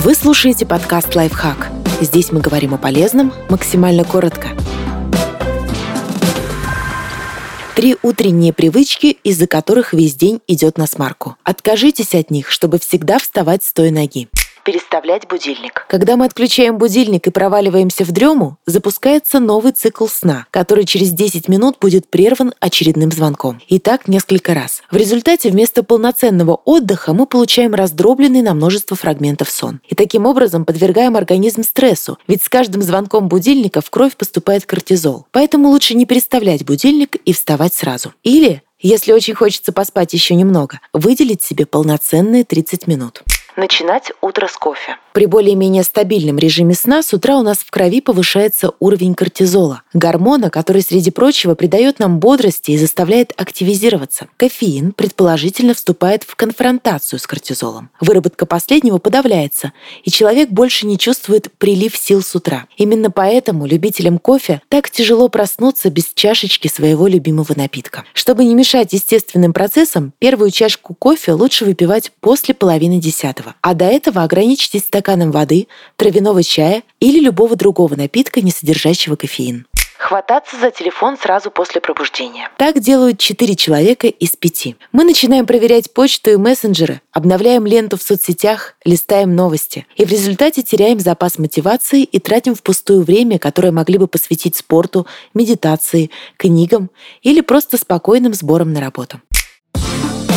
Вы слушаете подкаст «Лайфхак». Здесь мы говорим о полезном максимально коротко. Три утренние привычки, из-за которых весь день идет на смарку. Откажитесь от них, чтобы всегда вставать с той ноги переставлять будильник. Когда мы отключаем будильник и проваливаемся в дрему, запускается новый цикл сна, который через 10 минут будет прерван очередным звонком. И так несколько раз. В результате вместо полноценного отдыха мы получаем раздробленный на множество фрагментов сон. И таким образом подвергаем организм стрессу, ведь с каждым звонком будильника в кровь поступает кортизол. Поэтому лучше не переставлять будильник и вставать сразу. Или если очень хочется поспать еще немного, выделить себе полноценные 30 минут. Начинать утро с кофе. При более-менее стабильном режиме сна с утра у нас в крови повышается уровень кортизола, гормона, который, среди прочего, придает нам бодрости и заставляет активизироваться. Кофеин, предположительно, вступает в конфронтацию с кортизолом. Выработка последнего подавляется, и человек больше не чувствует прилив сил с утра. Именно поэтому любителям кофе так тяжело проснуться без чашечки своего любимого напитка. Чтобы не мешать естественным процессам, первую чашку кофе лучше выпивать после половины десятого, а до этого ограничьтесь стаканом стаканом воды, травяного чая или любого другого напитка, не содержащего кофеин. Хвататься за телефон сразу после пробуждения. Так делают 4 человека из 5. Мы начинаем проверять почту и мессенджеры, обновляем ленту в соцсетях, листаем новости. И в результате теряем запас мотивации и тратим впустую время, которое могли бы посвятить спорту, медитации, книгам или просто спокойным сборам на работу.